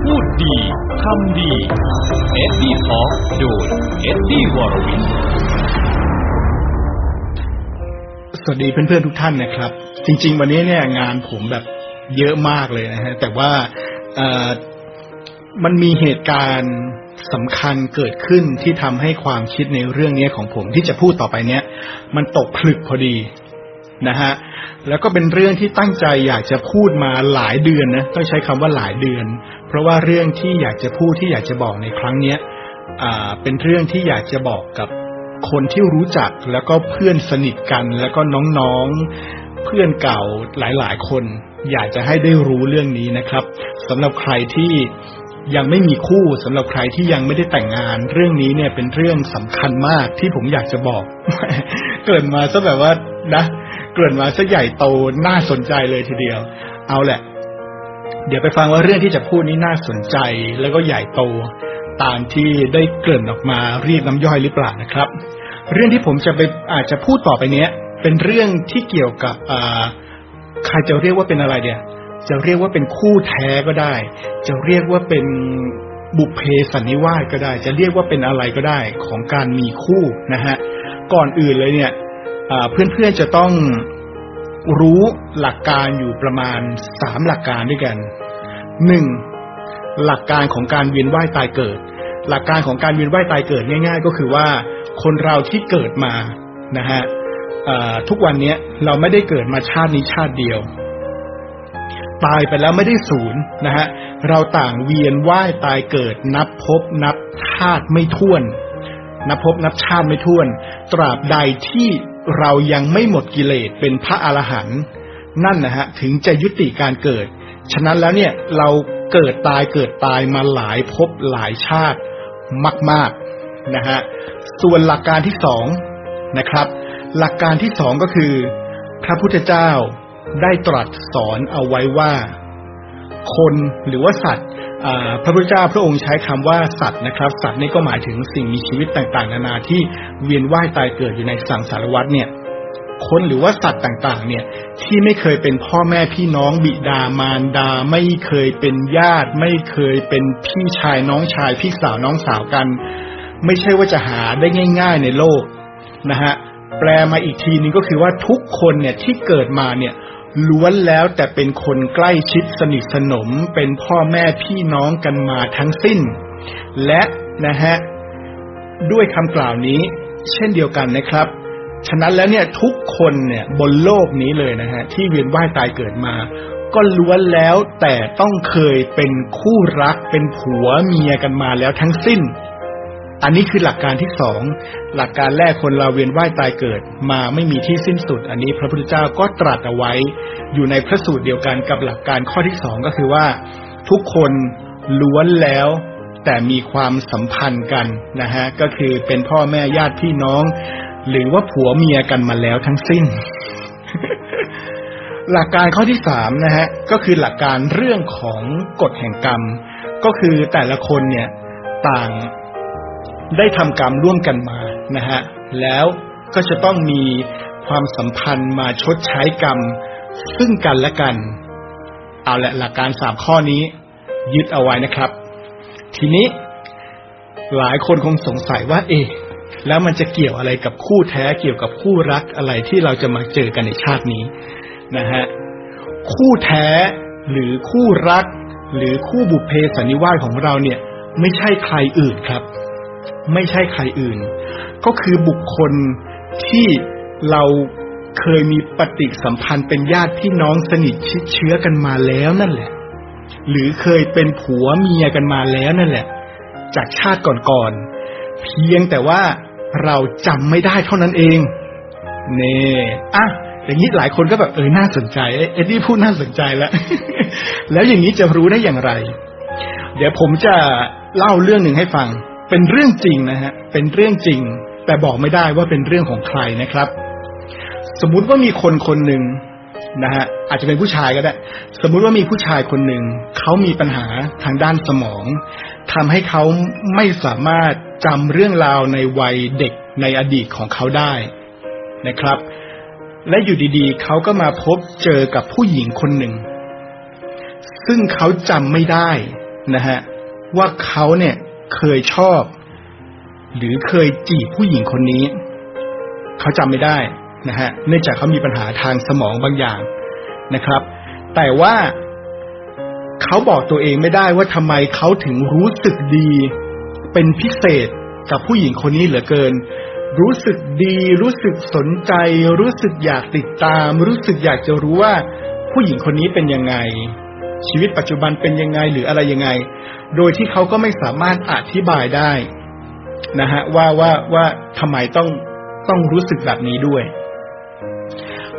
พูดดี ทำดีเอ็ดดี้ทอโดยเอ็ดดี้วอรวินสวัสดีเพื่อนๆทุกท่านนะครับ จริง ๆ วันนี้เนี่ยงานผมแบบเยอะมากเลยนะฮะแต่ว่ามันมีเหตุการณ์สำคัญเกิดขึ้นที่ทำให้ความคิดในเรื่องนี้ของผมที่จะพูดต่อไปเนี้ยมันตกผลึกพอดีนะฮะแล้วก็เป็นเรื่องที่ตั้งใจอยากจะพูดมาหลายเดือนนะต้องใช้คำว่าหลายเดือน เพราะว่าเรื่องที่อยากจะพูดที่อยากจะบอกในครั้งเนี้ยเป็นเรื่องที่อยากจะบอกกับคนที่รู้จักแล้วก็เพื่อนสนิทกัน แล้วก็น้องๆเพื่อนเก่าหลายๆ คน อยากจะให้ได้รู้เรื่องนี้นะครับสำหรับใครที่ยังไม่มีคู่สำหรับใครที่ยังไม่ได้แต่งงาน เรื่องนี้เนี่ยเป็นเรื่องสำคัญมากที่ผมอยากจะบอก เกิดมาซะแบบว่านะ เกิดมาซะใหญ่โตน่าสนใจเลยทีเดียว เอาแหละ เดี๋ยวไปฟังว่าเรื่องที่จะพูดนี้น่าสนใจแล้วก็ใหญ่โตตามที่ได้เกริ่นออกมาเรียกน้ำย่อยหรือเปล่านะครับ เรื่องที่ผมจะไปอาจจะพูดต่อไปเนี้ย เป็นเรื่องที่เกี่ยวกับอ่าใครจะเรียกว่าเป็นอะไรเดียจะเรียกว่าเป็นคู่แท้ก็ได้ จะเรียกว่าเป็นบุพเพสันนิวาสก็ได้ จะเรียกว่าเป็นอะไรก็ได้ของการมีคู่นะฮะก่อนอื่นเลยเนี่ยอ่าเพื่อนๆจะต้อง รู้หลักการอยู่ประมาณสามหลักการด้วยกันหนึ่งหลักการของการเวียนว่ายตายเกิด หลักการของการเวียนว่ายตายเกิดง่าย ๆ ก็คือว่าคนเราที่เกิดมานะฮะทุกวันเนี้ยเราไม่ได้เกิดมาชาตินี้ชาติเดียว ตายไปแล้วไม่ได้ศูนย์นะฮะเราต่างเวียนว่ายตายเกิด นับพบนับชาติไม่ท้วน นับพบนับชาติไม่ท้วน ตราบใดที่ เรายังไม่หมดกิเลสเป็นพระอรหันต์นั่นนะฮะถึงจะยุติการเกิด ฉะนั้นแล้วเนี่ยเราเกิดตายเกิดตายมาหลายภพหลายชาติมาก ๆนะฮะส่วนหลักการที่สองนะครับ หลักการที่สองก็คือ พระพุทธเจ้าได้ตรัสสอนเอาไว้ว่า คนหรือว่าสัตว์ พระพุทธเจ้าพระองค์ใช้คำว่าสัตว์นะครับ สัตว์นี่ก็หมายถึงสิ่งมีชีวิตต่างๆ นานาที่เวียนว่ายตายเกิดอยู่ในสังสารวัฏเนี่ยคนหรือว่าสัตว์ต่างๆ เนี่ยที่ไม่เคยเป็นพ่อแม่พี่น้องบิดามารดา ไม่เคยเป็นญาติ ไม่เคยเป็นพี่ชายน้องชายพี่สาวน้องสาวกัน ไม่ใช่ว่าจะหาได้ง่าย ๆ ในโลกนะฮะแปลมาอีกทีนึงก็คือว่าทุกคนเนี่ยที่เกิดมาเนี่ย ล้วนแล้วแต่เป็นคนใกล้ชิดสนิทสนมเป็นพ่อแม่พี่น้องกันมาทั้งสิ้น และนะฮะด้วยคำกล่าวนี้ เช่นเดียวกันนะครับ ฉะนั้นแล้วเนี่ยทุกคนเนี่ยบนโลกนี้เลยนะฮะที่เวียนว่ายตายเกิดมา ก็ล้วนแล้วแต่ต้องเคยเป็นคู่รักเป็นผัวเมียกันมาแล้วทั้งสิ้น อันนี้คือหลักการที่สอง หลักการแรกคนเราเวียนว่ายตายเกิด มาไม่มีที่สิ้นสุด อันนี้พระพุทธเจ้าก็ตรัสเอาไว้ อยู่ในพระสูตรเดียวกันกับหลักการข้อที่สองก็คือว่า ทุกคนล้วนแล้วแต่มีความสัมพันธ์กันนะฮะก็คือเป็นพ่อแม่ญาติพี่น้อง หรือว่าผัวเมียกันมาแล้วทั้งสิ้น หลักการข้อที่สามนะฮะก็คือหลักการเรื่องของกฎแห่งกรรม ก็คือแต่ละคนเนี่ยต่าง ได้ทำกรรมร่วมกันมานะฮะแล้วก็จะต้องมีความสัมพันธ์มาชดใช้กรรม ซึ่งกันและกัน เอาละหลักการสามข้อนี้ ยึดเอาไว้นะครับ ทีนี้ หลายคนคงสงสัยว่า เอ๊ะแล้วมันจะเกี่ยวอะไรกับคู่แท้เกี่ยวกับคู่รักอะไรที่เราจะมาเจอกันในชาตินี้นะฮะคู่แท้หรือคู่รัก หรือคู่บุพเพสันนิวาสของเราเนี่ย ไม่ใช่ใครอื่นครับ ไม่ใช่ใครอื่น ก็คือบุคคลที่เราเคยมีปฏิสัมพันธ์เป็นญาติพี่น้องสนิทชิดเชื้อกันมาแล้วนั่นแหละ หรือเคยเป็นผัวเมียกันมาแล้วนั่นแหละ จากชาติก่อนๆเพียงแต่ว่าเราจำไม่ได้เท่านั้นเองเน่อะอย่างนี้หลายคนก็แบบเออน่าสนใจเอ๊ะเอ็ดดี้พูดน่าสนใจแล้ว แล้วอย่างนี้จะรู้ได้อย่างไร เดี๋ยวผมจะเล่าเรื่องหนึ่งให้ฟัง เป็นเรื่องจริงนะฮะ เป็นเรื่องจริง แต่บอกไม่ได้ว่าเป็นเรื่องของใครนะครับ สมมุติว่ามีคนคนหนึ่งนะฮะ อาจจะเป็นผู้ชายก็ได้ สมมุติว่ามีผู้ชายคนหนึ่งเขามีปัญหาทางด้านสมองทำให้เขาไม่สามารถจำเรื่องราวในวัยเด็กในอดีตของเขาได้นะครับ และอยู่ดีๆเขาก็มาพบเจอกับผู้หญิงคนหนึ่ง ซึ่งเขาจำไม่ได้นะฮะว่าเขาเนี่ย เคยชอบ หรือเคยจีบผู้หญิงคนนี้ เขาจำไม่ได้นะฮะเนื่องจากเขามีปัญหาทางสมองบางอย่างนะครับ แต่ว่าเขาบอกตัวเองไม่ได้ว่าทำไมเขาถึงรู้สึกดี เป็นพิเศษกับผู้หญิงคนนี้เหลือเกิน รู้สึกดี รู้สึกสนใจ รู้สึกอยากติดตาม รู้สึกอยากจะรู้ว่าผู้หญิงคนนี้เป็นยังไง ชีวิตปัจจุบันเป็นยังไงหรืออะไรยังไง โดยที่เขาก็ไม่สามารถอธิบายได้นะฮะว่าว่าว่าทำไมต้องต้องรู้สึกแบบนี้ด้วย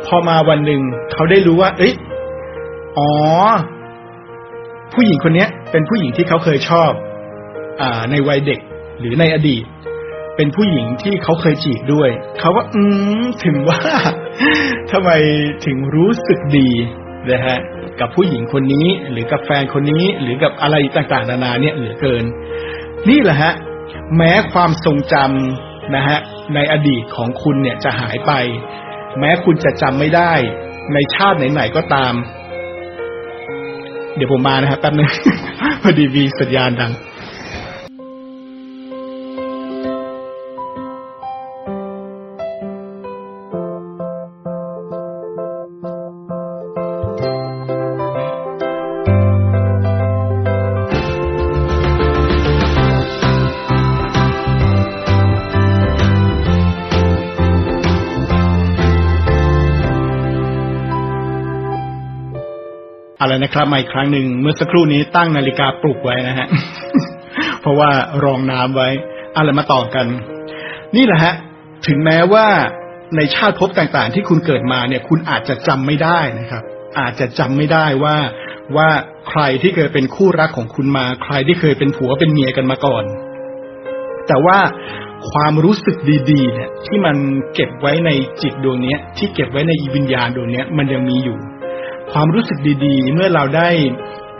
พอมาวันหนึ่งเขาได้รู้ว่า เอ้ยอ๋อ ผู้หญิงคนนี้เป็นผู้หญิงที่เขาเคยชอบ อ่า ในวัยเด็กหรือในอดีต เป็นผู้หญิงที่เขาเคยจีบด้วย เขาว่า อืมถึงว่าทำไมถึงรู้สึกดีนะฮะ กับผู้หญิงคนนี้ หรือกับแฟนคนนี้ หรือกับอะไรต่างๆนานาเนี่ยเหลือเกิน นี่แหละฮะ แม้ความทรงจำนะฮะในอดีตของคุณเนี่ยจะหายไป แม้คุณจะจำไม่ได้ในชาติไหนๆก็ตาม เดี๋ยวผมมานะครับแป๊บนึงพอดีมีสัญญาณดัง อะไรนะครับมาอีกครั้งหนึ่งเมื่อสักครู่นี้ตั้งนาฬิกาปลุกไว้นะฮะ เพราะว่ารองน้ำไว้อะไรมาต่อกัน นี่แหละฮะ ถึงแม้ว่าในชาติภพต่างๆ ที่คุณเกิดมาเนี่ย คุณอาจจะจำไม่ได้นะครับ อาจจะจำไม่ได้ว่าว่าใครที่เคยเป็นคู่รักของคุณมา ใครที่เคยเป็นผัวเป็นเมียกันมาก่อน แต่ว่าความรู้สึกดีๆ เนี่ย ที่มันเก็บไว้ในจิตดวงนี้ที่เก็บไว้ในวิญญาณดวงนี้มันยังมีอยู่ ความรู้สึกดีๆ เมื่อเราได้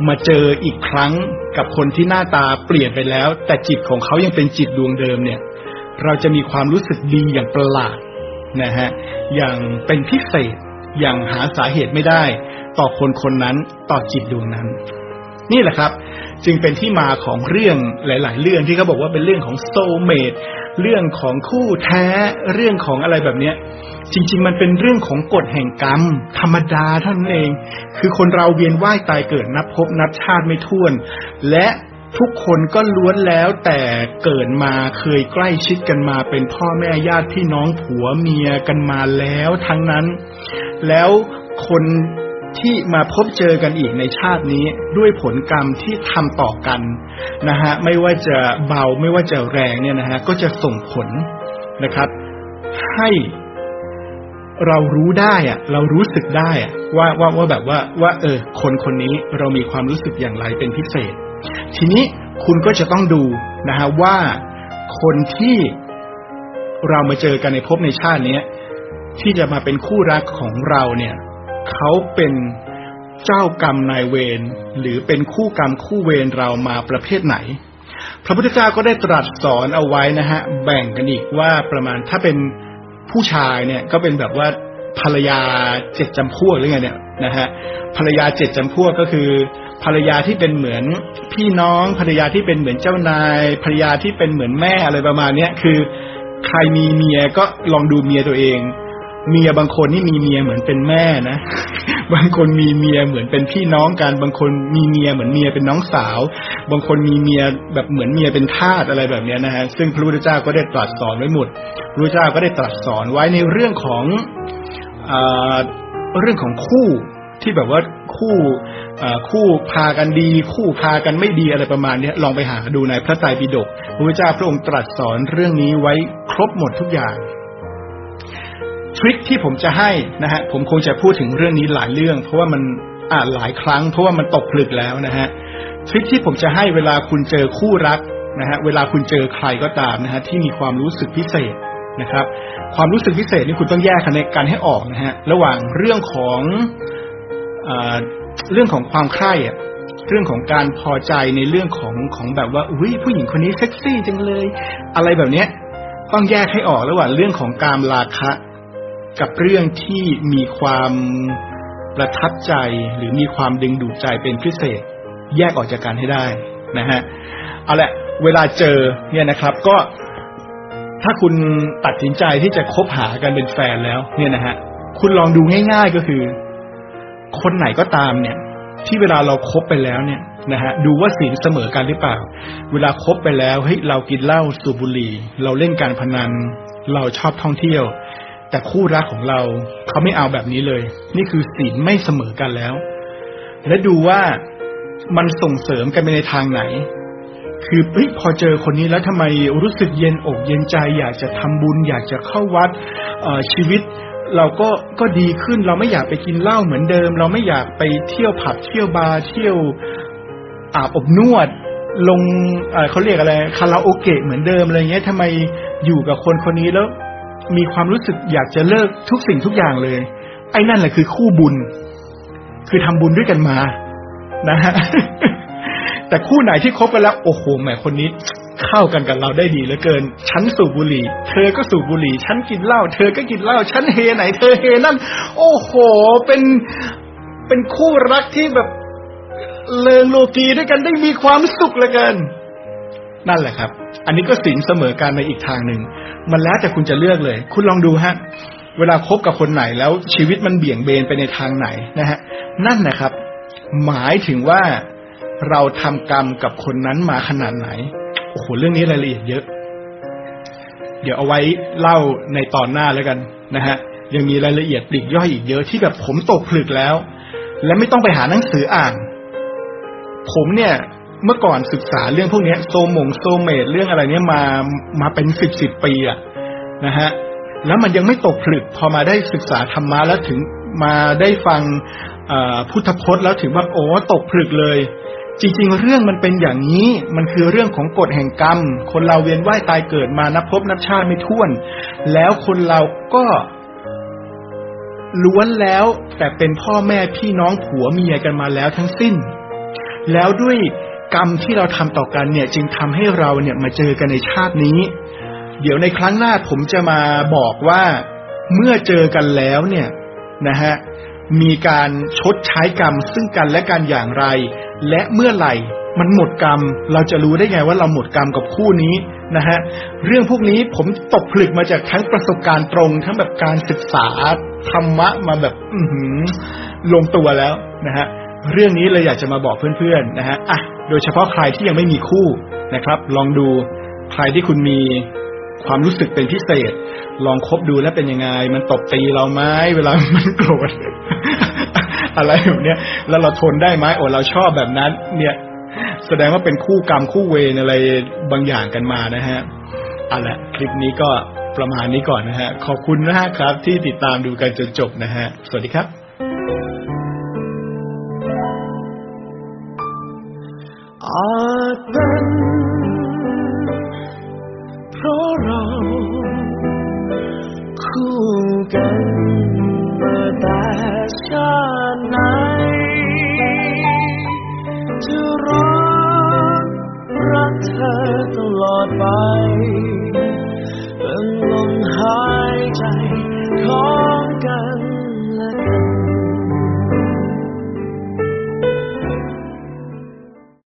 มาเจออีกครั้งกับคนที่หน้าตาเปลี่ยนไปแล้ว แต่จิตของเขายังเป็นจิตดวงเดิมเนี่ย เราจะมีความรู้สึกดีอย่างประหลาดนะฮะอย่างเป็นพิเศษอย่างหาสาเหตุไม่ได้ ต่อคนคนนั้นต่อจิตดวงนั้น นี่แหละครับ จึงเป็นที่มาของเรื่องหลาย ๆ เรื่องที่เขาบอกว่าเป็นเรื่องของโซเมด เรื่องของคู่แท้เรื่องของอะไรแบบเนี้ย จริง ๆ มันเป็นเรื่องของกฎแห่งกรรม ธรรมดาท่านเอง คือคนเราเวียนว่ายตายเกิดนับพบนับชาติไม่ถ้วน และทุกคนก็ล้วนแล้วแต่เกิดมาเคยใกล้ชิดกันมาเป็นพ่อแม่ญาติพี่น้องผัวเมียกันมาแล้วทั้งนั้น แล้วคน ที่มาพบเจอกันอีกในชาตินี้ด้วยผลกรรมที่ทำต่อกันนะฮะไม่ว่าจะเบาไม่ว่าจะแรงเนี่ยนะฮะก็จะส่งผลนะครับ ให้เรารู้ได้อะเรารู้สึกได้อะว่าว่าว่าแบบว่าว่า เออ คนคนนี้เรามีความรู้สึกอย่างไรเป็นพิเศษ ทีนี้คุณก็จะต้องดูนะฮะว่าคนที่เรามาเจอกันในภพในชาตินี้ที่จะมาเป็นคู่รักของเราเนี่ย เขาเป็นเจ้ากรรมนายเวรหรือเป็นคู่กรรมคู่เวรเรามาประเภทไหน พระพุทธเจ้าก็ได้ตรัสสอนเอาไว้นะฮะ แบ่งกันอีกว่าประมาณถ้าเป็นผู้ชายเนี่ยก็เป็นแบบว่าภรรยาเจ็ดจำพวกหรือไงเนี่ยนะฮะภรรยาเจ็ดจำพวกก็คือ ภรรยาที่เป็นเหมือนพี่น้องภรรยาที่เป็นเหมือนเจ้านาย ภรรยาที่เป็นเหมือนแม่อะไรประมาณเนี้ยคือ ใครมีเมียก็ลองดูเมียตัวเอง เมียบางคนนี่มีเมียเหมือนเป็นแม่นะ บางคนมีเมียเหมือนเป็นพี่น้องกัน บางคนมีเมียเหมือนเมียเป็นน้องสาว บางคนมีเมียแบบเหมือนเมียเป็นทาสอะไรแบบนี้นะฮะ ซึ่งพระพุทธเจ้าก็ได้ตรัสสอนไว้หมด พระพุทธเจ้าก็ได้ตรัสสอนไว้ในเรื่องของเอเรื่องของคู่ที่แบบว่าคู่คู่พากันดี คู่พากันไม่ดีอะไรประมาณนี้ลองไปหาดูในพระไตรปิฎกพระพุทธเจ้าพระองค์ตรัสสอนเรื่องนี้ไว้ครบหมดทุกอย่าง ทริคที่ผมจะให้นะฮะผมคงจะพูดถึงเรื่องนี้หลายเรื่อง เพราะว่ามันอ่านหลายครั้ง เพราะว่ามันตกผลึกแล้วนะฮะทริคที่ผมจะให้เวลาคุณเจอคู่รักนะฮะเวลาคุณเจอใครก็ตามนะฮะที่มีความรู้สึกพิเศษนะครับ ความรู้สึกพิเศษนี่คุณต้องแยกกันให้ออกนะฮะระหว่างเรื่องของอเรื่องของความใคร่อะเรื่องของการพอใจในเรื่องของของแบบว่าอุ้ยผู้หญิงคนนี้เซ็กซี่จังเลย อะไรแบบเนี้ยต้องแยกให้ออกระหว่างเรื่องของการราคะ กับเรื่องที่มีความประทับใจ หรือมีความดึงดูดใจเป็นพิเศษ แยกออกจากกันให้ได้นะฮะเอาละเวลาเจอเนี่ยนะครับ ก็ถ้าคุณตัดสินใจที่จะคบหากันเป็นแฟนแล้ว เนี่ยนะฮะคุณลองดูง่าย ๆก็คือ คนไหนก็ตามเนี่ย ที่เวลาเราครบไปแล้วเนี่ยนะฮะดูว่าศีลเสมอกันหรือเปล่า เวลาคบไปแล้วเฮ้ยเรากินเหล้าสูบบุหรี่ เราเล่นการพนัน เราชอบท่องเที่ยว แต่คู่รักของเราเขาไม่เอาแบบนี้เลย นี่คือศีลไม่เสมอกันแล้ว และดูว่ามันส่งเสริมกันไปในทางไหน คือเฮ้ยพอเจอคนนี้แล้วทำไมรู้สึกเย็นอกเย็นใจ อยากจะทำบุญ อยากจะเข้าวัดชีวิตเราก็ก็ดีขึ้นเราไม่อยากไปกินเหล้าเหมือนเดิม เราไม่อยากไปเที่ยวผับเที่ยวบาร์เที่ยวอาบอบนวด ลงเขาเรียกอะไรคาราโอเกะเหมือนเดิมอะไรเงี้ยทำไมอยู่กับคนคนนี้แล้ว มีความรู้สึกอยากจะเลิกทุกสิ่งทุกอย่างเลย ไอ้นั่นแหละคือคู่บุญ คือทำบุญด้วยกันมา นะฮะแต่คู่ไหนที่คบกันแล้วโอ้โหแหมคนนี้เข้ากันกับเราได้ดีเหลือเกิน ฉันสูบบุหรี่ เธอก็สูบบุหรี่ ฉันกินเหล้า เธอก็กินเหล้า ฉันเฮไหน เธอเฮนั่น โอ้โห เป็น เป็นคู่รักที่แบบเลิงโลกีด้วยกันได้มีความสุขเหลือเกิน นั่นแหละครับ อันนี้ก็สินเสมอกันในอีกทางหนึ่ง มันแล้วแต่คุณจะเลือกเลย คุณลองดูฮะ เวลาคบกับคนไหนแล้วชีวิตมันเบี่ยงเบนไปในทางไหนนะฮะ นั่นนะครับ หมายถึงว่าเราทำกรรมกับคนนั้นมาขนาดไหน โอ้โห เรื่องนี้รายละเอียดเยอะ เดี๋ยวเอาไว้เล่าในตอนหน้าแล้วกันนะฮะ ยังมีรายละเอียดปลีกย่อยอีกเยอะที่แบบผมตกผลึกแล้ว และไม่ต้องไปหาหนังสืออ่าน ผมเนี่ย เมื่อก่อนศึกษาเรื่องพวกนี้โซมงโซเมดเรื่องอะไรเนี้ยมามาเป็นสิบสิบปีอะนะฮะแล้วมันยังไม่ตกผลึกพอมาได้ศึกษาธรรมะแล้วถึงมาได้ฟังพุทธพจน์แล้วถึงว่าโอ้ตกผลึกเลย จริง ๆ เรื่องมันเป็นอย่างนี้มันคือเรื่องของกฎแห่งกรรม คนเราเวียนว่ายตายเกิดมานับพบนับชาติไม่ท้วน แล้วคนเราก็ล้วนแล้วแต่เป็นพ่อแม่พี่น้องผัวเมียกันมาแล้วทั้งสิ้น แล้วด้วย กรรมที่เราทำต่อกันเนี่ย จึงทำให้เราเนี่ยมาเจอกันในชาตินี้ เดี๋ยวในครั้งหน้าผมจะมาบอกว่าเมื่อเจอกันแล้วเนี่ยนะฮะมีการชดใช้กรรมซึ่งกันและกันอย่างไร และเมื่อไหร่มันหมดกรรม เราจะรู้ได้ไงว่าเราหมดกรรมกับคู่นี้นะฮะเรื่องพวกนี้ผมตกผลึกมาจากทั้งประสบการณ์ตรง ทั้งแบบการศึกษาธรรมะมาแบบอือหือลงตัวแล้วนะฮะ เรื่องนี้เลยอยากจะมาบอกเพื่อนๆนะฮะอะโดยเฉพาะใครที่ยังไม่มีคู่นะครับ ลองดูใครที่คุณมีความรู้สึกเป็นพิเศษ ลองคบดูแล้วเป็นยังไง มันตบตีเราไหมเวลามันโกรธอะไรแบบเนี้ยแล้วเราทนได้ไหมโอ้เราชอบแบบนั้น เนี่ยแสดงว่าเป็นคู่กรรมคู่เวรอะไรบางอย่างกันมานะฮะเอาละคลิปนี้ก็ประมาณนี้ก่อนนะฮะ ขอบคุณนะฮะครับที่ติดตามดูกันจนจบนะฮะ สวัสดีครับากนั้น เพราะเรา คู่กันมาแต่ชาติไหนจะรักรักเธอตลอดไป